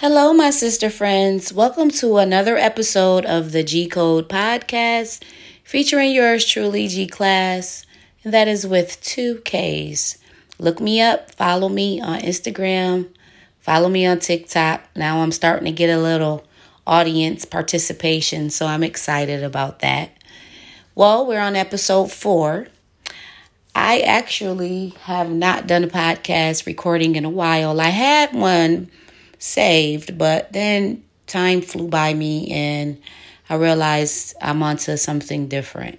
Hello, my sister friends. Welcome to another episode of the GKode podcast featuring yours truly, G Class, and that is with two Ks. Look me up, follow me on Instagram, follow me on TikTok. Now I'm starting to get a little audience participation, so I'm excited about that. Well, we're on episode four. I actually have not done a podcast recording in a while. I had one saved. But then time flew by me and I realized I'm onto something different.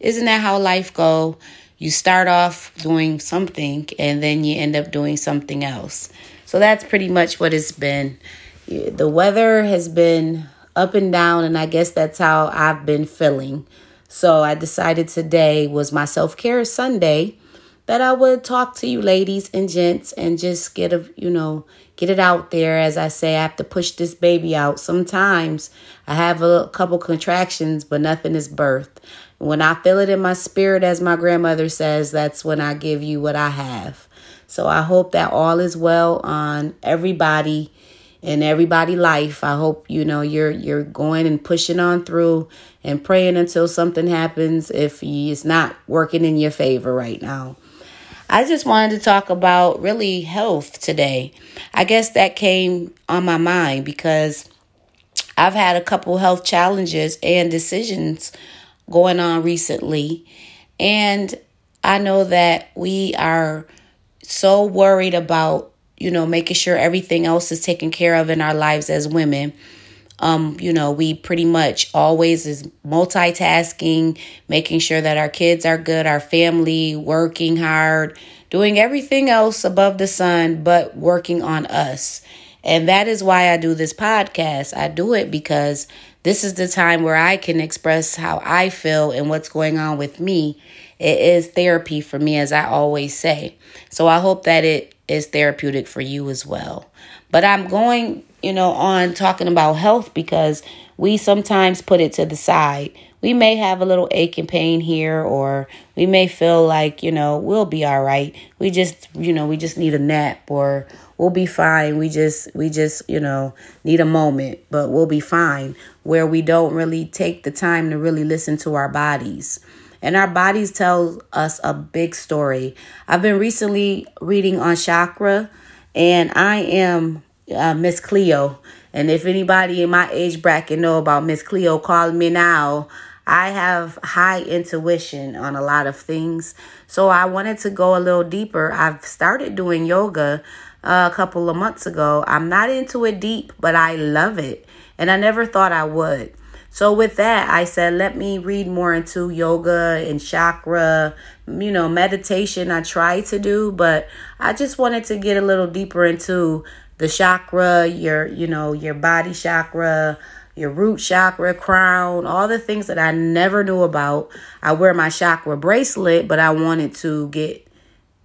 Isn't that how life go? You start off doing something and then you end up doing something else. So that's pretty much what it's been. The weather has been up and down and I guess that's how I've been feeling. So I decided today was my self-care Sunday that I would talk to you ladies and gents and just get a, you know, get it out there. As I say, I have to push this baby out. Sometimes I have a couple contractions, but nothing is birthed. When I feel it in my spirit, as my grandmother says, that's when I give you what I have. So I hope that all is well on everybody in everybody life. I hope you know you're you're going and pushing on through and praying until something happens if it's not working in your favor right now. I just wanted to talk about really health today. I guess that came on my mind because I've had a couple health challenges and decisions going on recently. And I know that we are so worried about, you know, making sure everything else is taken care of in our lives as women um, you know, we pretty much always is multitasking, making sure that our kids are good, our family, working hard, doing everything else above the sun, but working on us. And that is why I do this podcast. I do it because this is the time where I can express how I feel and what's going on with me. It is therapy for me, as I always say. So I hope that it is therapeutic for you as well. But I'm going you know, on talking about health because we sometimes put it to the side. We may have a little ache and pain here, or we may feel like, you know, we'll be all right. We just, you know, we just need a nap, or we'll be fine. We just, we just, you know, need a moment, but we'll be fine. Where we don't really take the time to really listen to our bodies. And our bodies tell us a big story. I've been recently reading on chakra, and I am uh, Miss Cleo. And if anybody in my age bracket know about Miss Cleo, call me now. I have high intuition on a lot of things. So I wanted to go a little deeper. I've started doing yoga uh, a couple of months ago. I'm not into it deep, but I love it. And I never thought I would. So with that, I said, let me read more into yoga and chakra, you know, meditation. I try to do, but I just wanted to get a little deeper into the chakra, your, you know, your body chakra, your root chakra, crown, all the things that I never knew about. I wear my chakra bracelet, but I wanted to get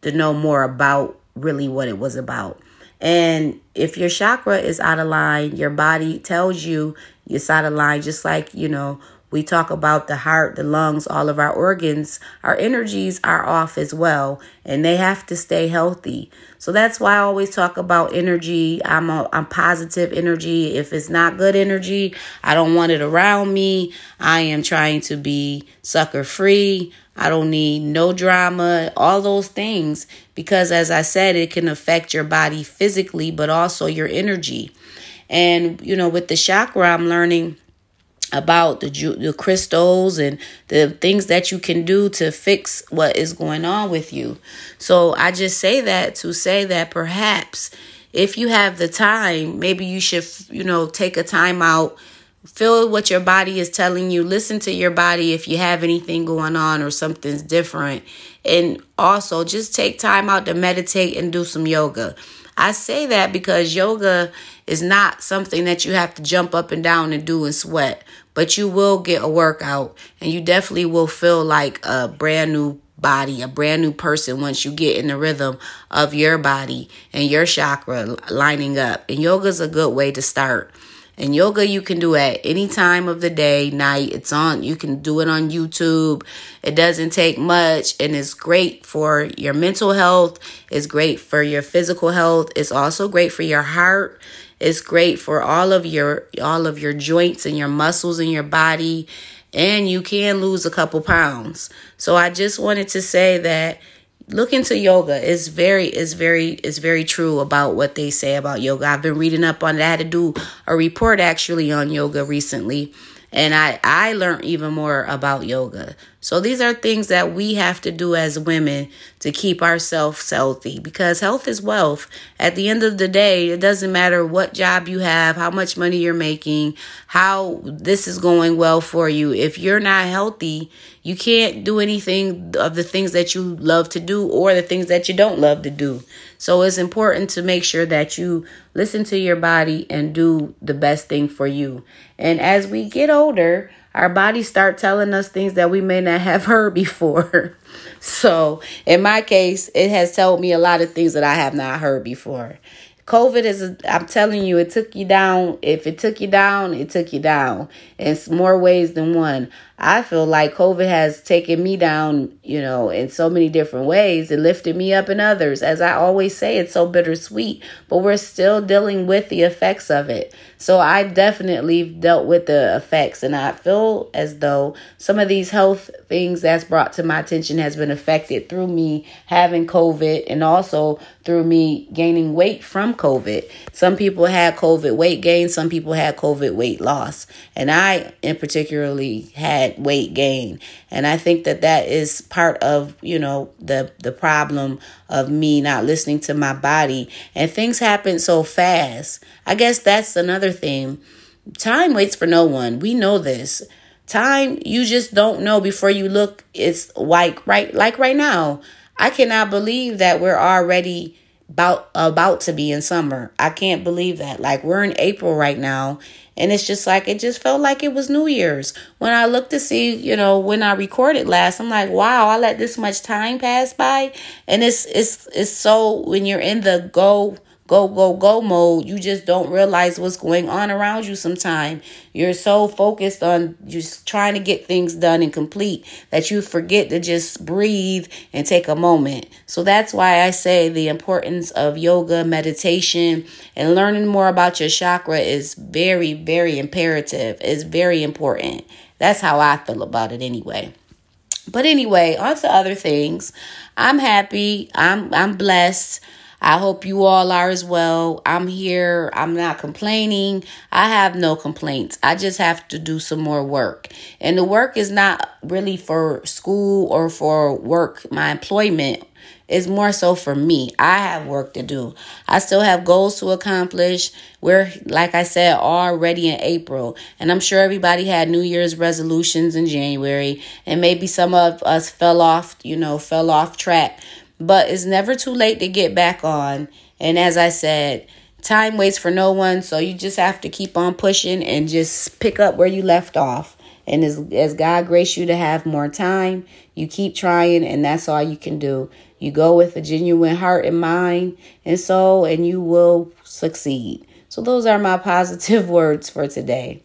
to know more about really what it was about. And if your chakra is out of line, your body tells you it's out of line, just like, you know, we talk about the heart, the lungs, all of our organs. Our energies are off as well, and they have to stay healthy. So that's why I always talk about energy. I'm a, I'm positive energy. If it's not good energy, I don't want it around me. I am trying to be sucker free. I don't need no drama, all those things because as I said, it can affect your body physically, but also your energy. And you know, with the chakra, I'm learning about the the crystals and the things that you can do to fix what is going on with you. So I just say that to say that perhaps if you have the time, maybe you should you know take a time out, feel what your body is telling you, listen to your body if you have anything going on or something's different, and also just take time out to meditate and do some yoga. I say that because yoga is not something that you have to jump up and down and do and sweat, but you will get a workout and you definitely will feel like a brand new body, a brand new person once you get in the rhythm of your body and your chakra lining up. And yoga is a good way to start. And yoga you can do at any time of the day, night. It's on, you can do it on YouTube. It doesn't take much and it's great for your mental health. It's great for your physical health. It's also great for your heart. It's great for all of your all of your joints and your muscles in your body and you can lose a couple pounds. So I just wanted to say that look into yoga. It's very it's very it's very true about what they say about yoga. I've been reading up on it. I had to do a report actually on yoga recently and I I learned even more about yoga. So these are things that we have to do as women to keep ourselves healthy because health is wealth. At the end of the day, it doesn't matter what job you have, how much money you're making, how this is going well for you. If you're not healthy, you can't do anything of the things that you love to do or the things that you don't love to do. So it's important to make sure that you listen to your body and do the best thing for you. And as we get older, our bodies start telling us things that we may not have heard before. so, in my case, it has told me a lot of things that I have not heard before. COVID is, I'm telling you, it took you down. If it took you down, it took you down. In more ways than one. I feel like COVID has taken me down, you know, in so many different ways and lifted me up in others. As I always say, it's so bittersweet, but we're still dealing with the effects of it. So I definitely dealt with the effects, and I feel as though some of these health things that's brought to my attention has been affected through me having COVID and also through me gaining weight from COVID. Some people had COVID weight gain, some people had COVID weight loss, and I, in particularly, had weight gain and i think that that is part of you know the the problem of me not listening to my body. And things happen so fast. I guess that's another thing. Time waits for no one. We know this. Time you just don't know before you look. It's like right like right now. I cannot believe that we're already about about to be in summer. I can't believe that. Like we're in april right now and it's just like, it just felt like it was New Year's. When I looked to see, you know, when I recorded last, I'm like, wow, I let this much time pass by. And it's, it's, it's so, when you're in the go, go, go, go mode, you just don't realize what's going on around you sometime. You're so focused on just trying to get things done and complete that you forget to just breathe and take a moment. So that's why I say the importance of yoga, meditation, and learning more about your chakra is very, very imperative. It's very important. That's how I feel about it anyway. But anyway, on to other things. I'm happy. I'm I'm blessed. I hope you all are as well. I'm here. I'm not complaining. I have no complaints. I just have to do some more work. And the work is not really for school or for work, my employment is more so for me. I have work to do. I still have goals to accomplish. We're, like I said, already in April. And I'm sure everybody had New Year's resolutions in January. And maybe some of us fell off, you know, fell off track. But it's never too late to get back on. And as I said, time waits for no one. So you just have to keep on pushing and just pick up where you left off. And as, as God grace you to have more time, you keep trying, and that's all you can do. You go with a genuine heart and mind and soul, and you will succeed. So, those are my positive words for today.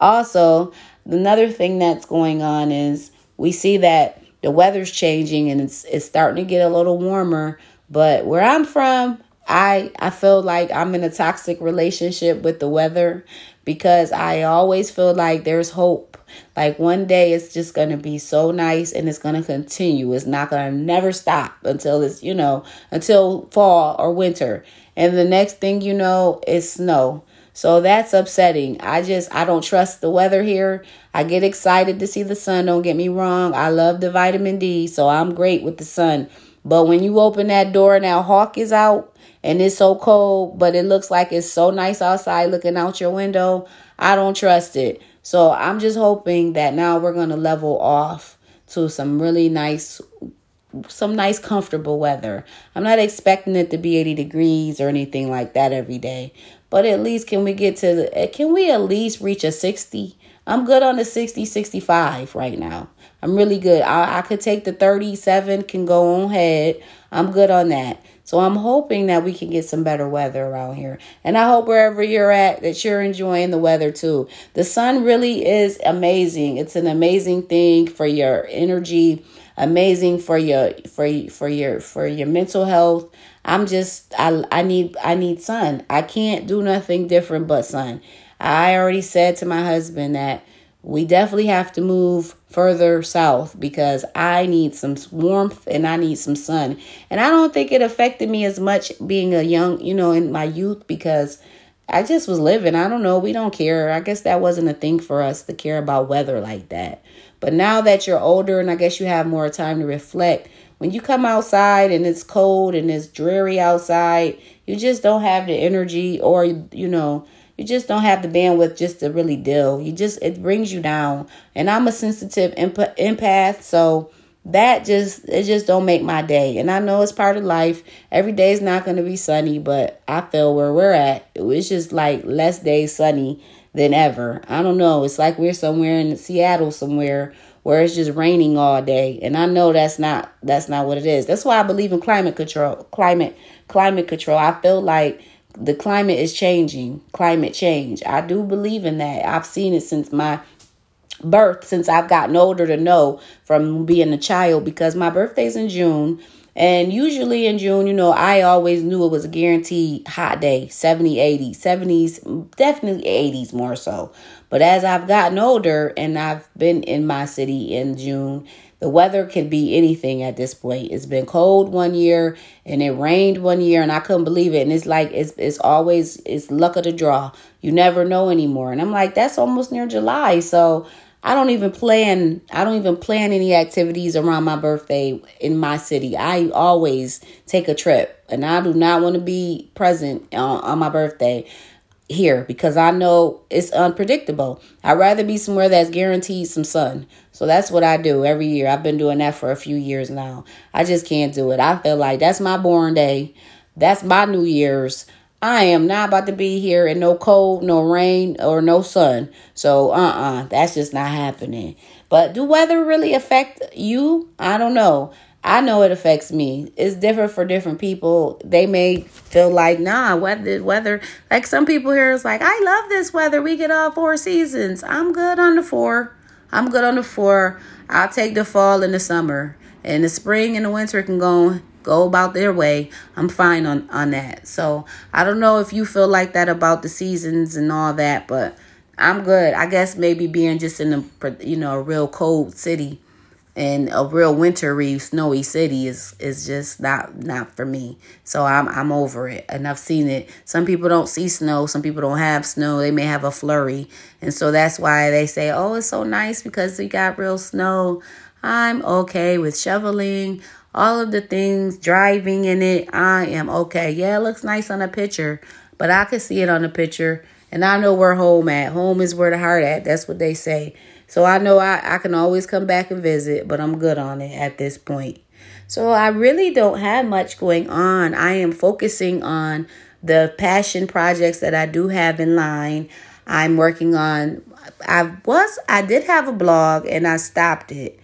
Also, another thing that's going on is we see that the weather's changing and it's it's starting to get a little warmer. But where I'm from, I I feel like I'm in a toxic relationship with the weather because I always feel like there's hope. Like one day it's just going to be so nice and it's going to continue. It's not going to never stop until it's, you know, until fall or winter. And the next thing you know, it's snow. So that's upsetting. I just I don't trust the weather here. I get excited to see the sun, don't get me wrong. I love the vitamin D, so I'm great with the sun. But when you open that door and that hawk is out and it's so cold, but it looks like it's so nice outside looking out your window, I don't trust it. So I'm just hoping that now we're going to level off to some really nice some nice comfortable weather. I'm not expecting it to be 80 degrees or anything like that every day, but at least can we get to eh, can we at least reach a 60? I'm good on the 60, 65 right now. I'm really good. I, I could take the 37, can go on ahead. I'm good on that. So I'm hoping that we can get some better weather around here. And I hope wherever you're at that you're enjoying the weather too. The sun really is amazing. It's an amazing thing for your energy amazing for your for for your for your mental health. I'm just I I need I need sun. I can't do nothing different but sun. I already said to my husband that we definitely have to move further south because I need some warmth and I need some sun. And I don't think it affected me as much being a young, you know, in my youth because I just was living. I don't know. We don't care. I guess that wasn't a thing for us to care about weather like that. But now that you're older and I guess you have more time to reflect, when you come outside and it's cold and it's dreary outside, you just don't have the energy or, you know, you just don't have the bandwidth just to really deal. You just it brings you down. And I'm a sensitive empath, so that just it just don't make my day. And I know it's part of life. Every day is not going to be sunny, but I feel where we're at, it's just like less days sunny than ever. I don't know. It's like we're somewhere in Seattle somewhere where it's just raining all day. And I know that's not that's not what it is. That's why I believe in climate control. Climate climate control. I feel like the climate is changing, climate change. I do believe in that. I've seen it since my birth, since I've gotten older to know from being a child because my birthday's in June. And usually in June, you know, I always knew it was a guaranteed hot day 70, 80, 70s, definitely 80s more so. But as I've gotten older and I've been in my city in June, the weather can be anything at this point. It's been cold one year and it rained one year and I couldn't believe it. And it's like it's it's always it's luck of the draw. You never know anymore. And I'm like, that's almost near July. So I don't even plan I don't even plan any activities around my birthday in my city. I always take a trip and I do not want to be present on, on my birthday here because I know it's unpredictable. I'd rather be somewhere that's guaranteed some sun. So that's what I do every year. I've been doing that for a few years now. I just can't do it. I feel like that's my born day. That's my New Year's. I am not about to be here in no cold, no rain, or no sun. So, uh uh-uh, uh, that's just not happening. But do weather really affect you? I don't know. I know it affects me. It's different for different people. They may feel like, nah, weather, weather. Like some people here is like, I love this weather. We get all four seasons. I'm good on the four. I'm good on the four. I'll take the fall and the summer. And the spring and the winter can go go about their way. I'm fine on on that. So I don't know if you feel like that about the seasons and all that, but I'm good. I guess maybe being just in a you know a real cold city and a real wintry, snowy city is is just not not for me. So I'm I'm over it, and I've seen it. Some people don't see snow. Some people don't have snow. They may have a flurry, and so that's why they say, "Oh, it's so nice because we got real snow." I'm okay with shoveling all of the things, driving in it. I am okay. Yeah, it looks nice on a picture, but I can see it on a picture, and I know where home at. Home is where the heart at. That's what they say. So I know I, I can always come back and visit, but I'm good on it at this point. So I really don't have much going on. I am focusing on the passion projects that I do have in line. I'm working on I was I did have a blog and I stopped it.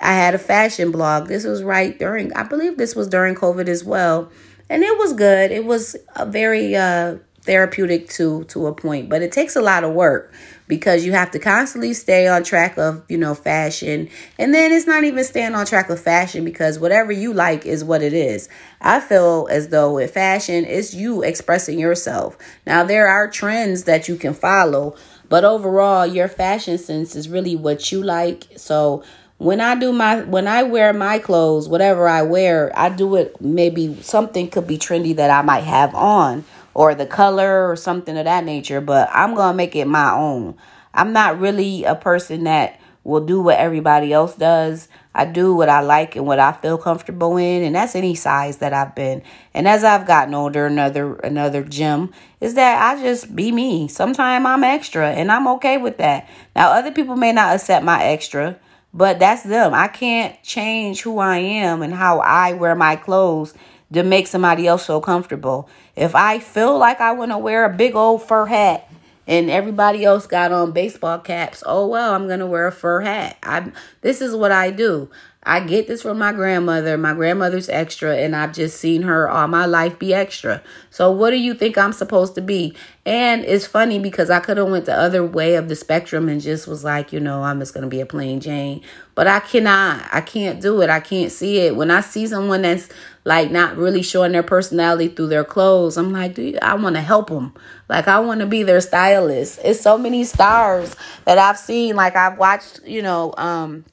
I had a fashion blog. This was right during I believe this was during COVID as well. And it was good. It was a very uh therapeutic to to a point, but it takes a lot of work because you have to constantly stay on track of, you know, fashion. And then it's not even staying on track of fashion because whatever you like is what it is. I feel as though with fashion, it's you expressing yourself. Now, there are trends that you can follow, but overall, your fashion sense is really what you like. So, when I do my when I wear my clothes, whatever I wear, I do it maybe something could be trendy that I might have on or the color or something of that nature, but I'm going to make it my own. I'm not really a person that will do what everybody else does. I do what I like and what I feel comfortable in, and that's any size that I've been. And as I've gotten older, another another gem is that I just be me. Sometimes I'm extra, and I'm okay with that. Now, other people may not accept my extra, but that's them. I can't change who I am and how I wear my clothes to make somebody else feel comfortable. If I feel like I want to wear a big old fur hat and everybody else got on baseball caps, oh well, I'm going to wear a fur hat. I this is what I do. I get this from my grandmother. My grandmother's extra, and I've just seen her all my life be extra. So what do you think I'm supposed to be? And it's funny because I could have went the other way of the spectrum and just was like, you know, I'm just gonna be a plain Jane. But I cannot. I can't do it. I can't see it. When I see someone that's like not really showing their personality through their clothes, I'm like, dude, I want to help them. Like I want to be their stylist. It's so many stars that I've seen. Like I've watched, you know, um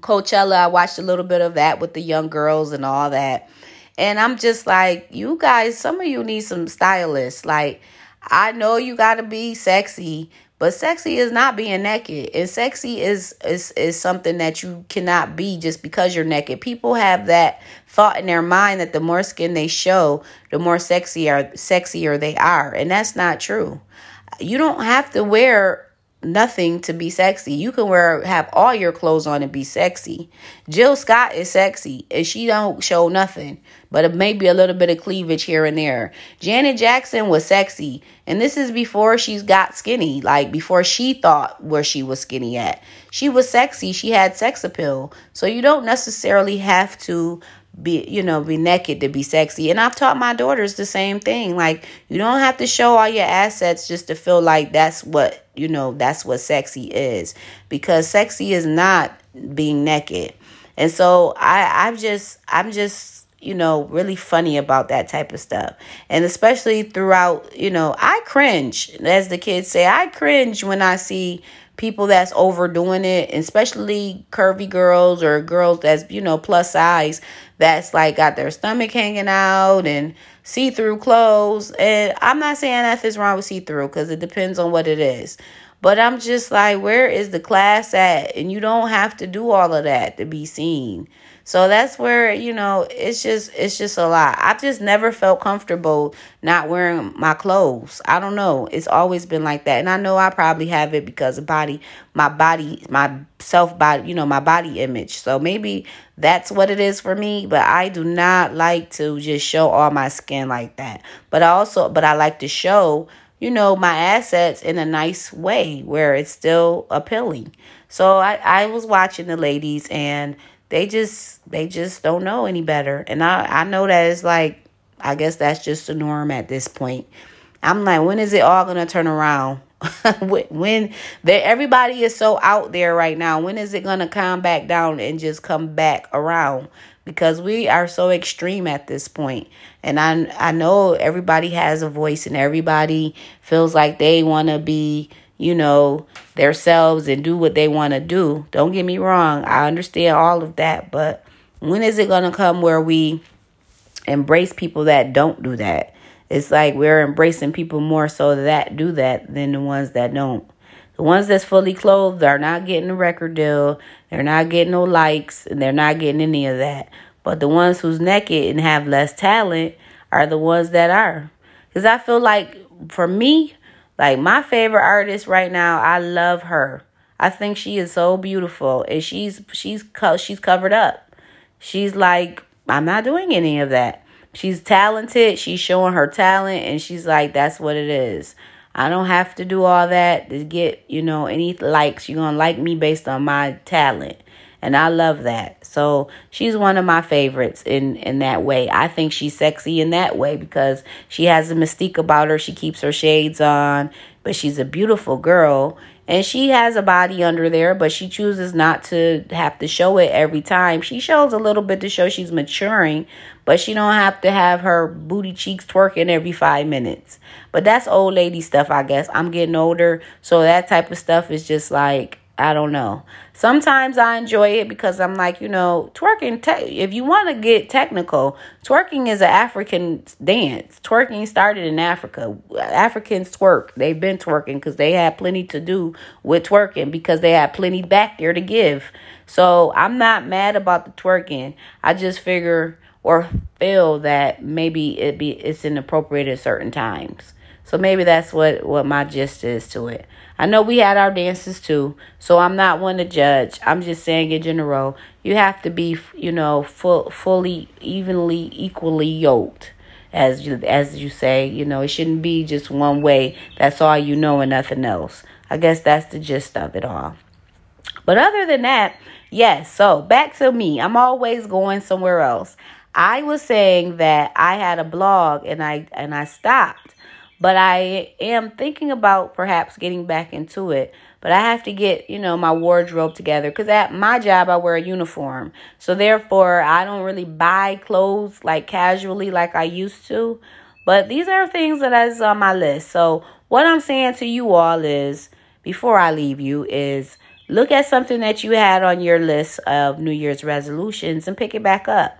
Coachella, I watched a little bit of that with the young girls and all that. And I'm just like, you guys, some of you need some stylists. Like, I know you got to be sexy, but sexy is not being naked. And sexy is, is is something that you cannot be just because you're naked. People have that thought in their mind that the more skin they show, the more sexy are sexier they are. And that's not true. You don't have to wear nothing to be sexy. You can wear have all your clothes on and be sexy. Jill Scott is sexy and she don't show nothing, but maybe a little bit of cleavage here and there. Janet Jackson was sexy, and this is before she's got skinny, like before she thought where she was skinny at. She was sexy, she had sex appeal. So you don't necessarily have to be you know be naked to be sexy. And i've taught my daughters the same thing. Like you don't have to show all your assets just to feel like that's what you know that's what sexy is. Because sexy is not being naked. And so i i'm just i'm just you know really funny about that type of stuff. And especially throughout you know i cringe. As the kids say i cringe when i see people that's overdoing it, especially curvy girls or girls that's, you know, plus size, that's like got their stomach hanging out and see through clothes. And I'm not saying nothing's wrong with see through because it depends on what it is. But I'm just like, where is the class at? And you don't have to do all of that to be seen. So that's where, you know, it's just it's just a lot. I've just never felt comfortable not wearing my clothes. I don't know. It's always been like that. And I know I probably have it because of body my body, my self body, you know, my body image. So maybe that's what it is for me, but I do not like to just show all my skin like that. But I also but I like to show you know, my assets in a nice way where it's still appealing. So I, I was watching the ladies and they just they just don't know any better. And I, I know that it's like I guess that's just the norm at this point. I'm like, when is it all gonna turn around? when there everybody is so out there right now, when is it gonna calm back down and just come back around? Because we are so extreme at this. And I I know everybody has a voice and everybody feels like they wanna be you know, themselves and do what they want to do. Don't get me wrong. I understand all of that, but when is it going to come where we embrace people that don't do that? It's like we're embracing people more so that do that than the ones that don't. The ones that's fully clothed are not getting a record deal. They're not getting no likes and they're not getting any of that. But the ones who's naked and have less talent are the ones that are. Because I feel like for me, like my favorite artist right now, I love her. I think she is so beautiful and she's she's she's covered up. She's like I'm not doing any of that. She's talented, she's showing her talent and she's like that's what it is. I don't have to do all that to get, you know, any likes. You're going to like me based on my talent. And I love that. So she's one of my favorites in, in that way. I think she's sexy in that way because she has a mystique about her. She keeps her shades on, but she's a beautiful girl. And she has a body under there, but she chooses not to have to show it every time. She shows a little bit to show she's maturing, but she don't have to have her booty cheeks twerking every five minutes. But that's old lady stuff, I guess. I'm getting older, so that type of stuff is just like I don't know. Sometimes I enjoy it because I'm like, you know, twerking, te- if you want to get technical, twerking is an African dance. Twerking started in Africa. Africans twerk. They've been twerking because they had plenty to do with twerking because they had plenty back there to give. So I'm not mad about the twerking. I just figure or feel that maybe it be it's inappropriate at certain times. So maybe that's what what my gist is to it. I know we had our dances too, so I'm not one to judge. I'm just saying in general, you have to be, you know, full, fully, evenly, equally yoked, as you as you say. You know, it shouldn't be just one way. That's all you know and nothing else. I guess that's the gist of it all. But other than that, Yes, so back to me. I'm always going somewhere else. I was saying that I had a blog and I and I stopped. But I am thinking about perhaps getting back into it. But I have to get, you know, my wardrobe together because at my job I wear a uniform. So therefore, I don't really buy clothes like casually like I used to. But these are things that is on my list. So what I'm saying to you all is before I leave you is look at something that you had on your list of New Year's resolutions and pick it back up.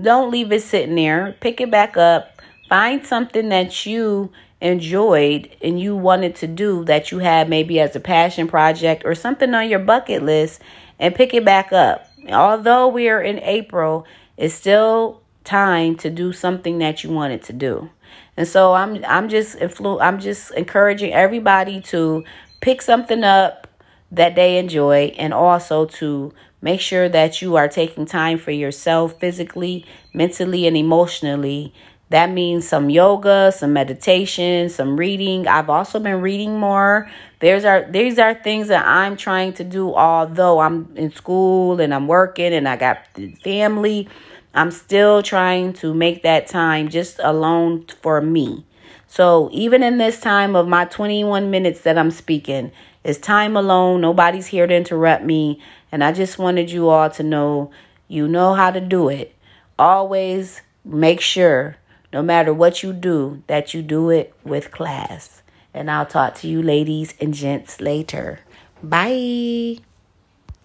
Don't leave it sitting there. Pick it back up. Find something that you enjoyed and you wanted to do that you had maybe as a passion project or something on your bucket list and pick it back up. Although we are in April, it's still time to do something that you wanted to do. And so I'm I'm just influ- I'm just encouraging everybody to pick something up that they enjoy and also to make sure that you are taking time for yourself physically, mentally and emotionally that means some yoga, some meditation, some reading. I've also been reading more. There's are these are things that I'm trying to do although I'm in school and I'm working and I got family. I'm still trying to make that time just alone for me. So even in this time of my 21 minutes that I'm speaking, it's time alone. Nobody's here to interrupt me. And I just wanted you all to know you know how to do it. Always make sure no matter what you do, that you do it with class. And I'll talk to you, ladies and gents, later. Bye.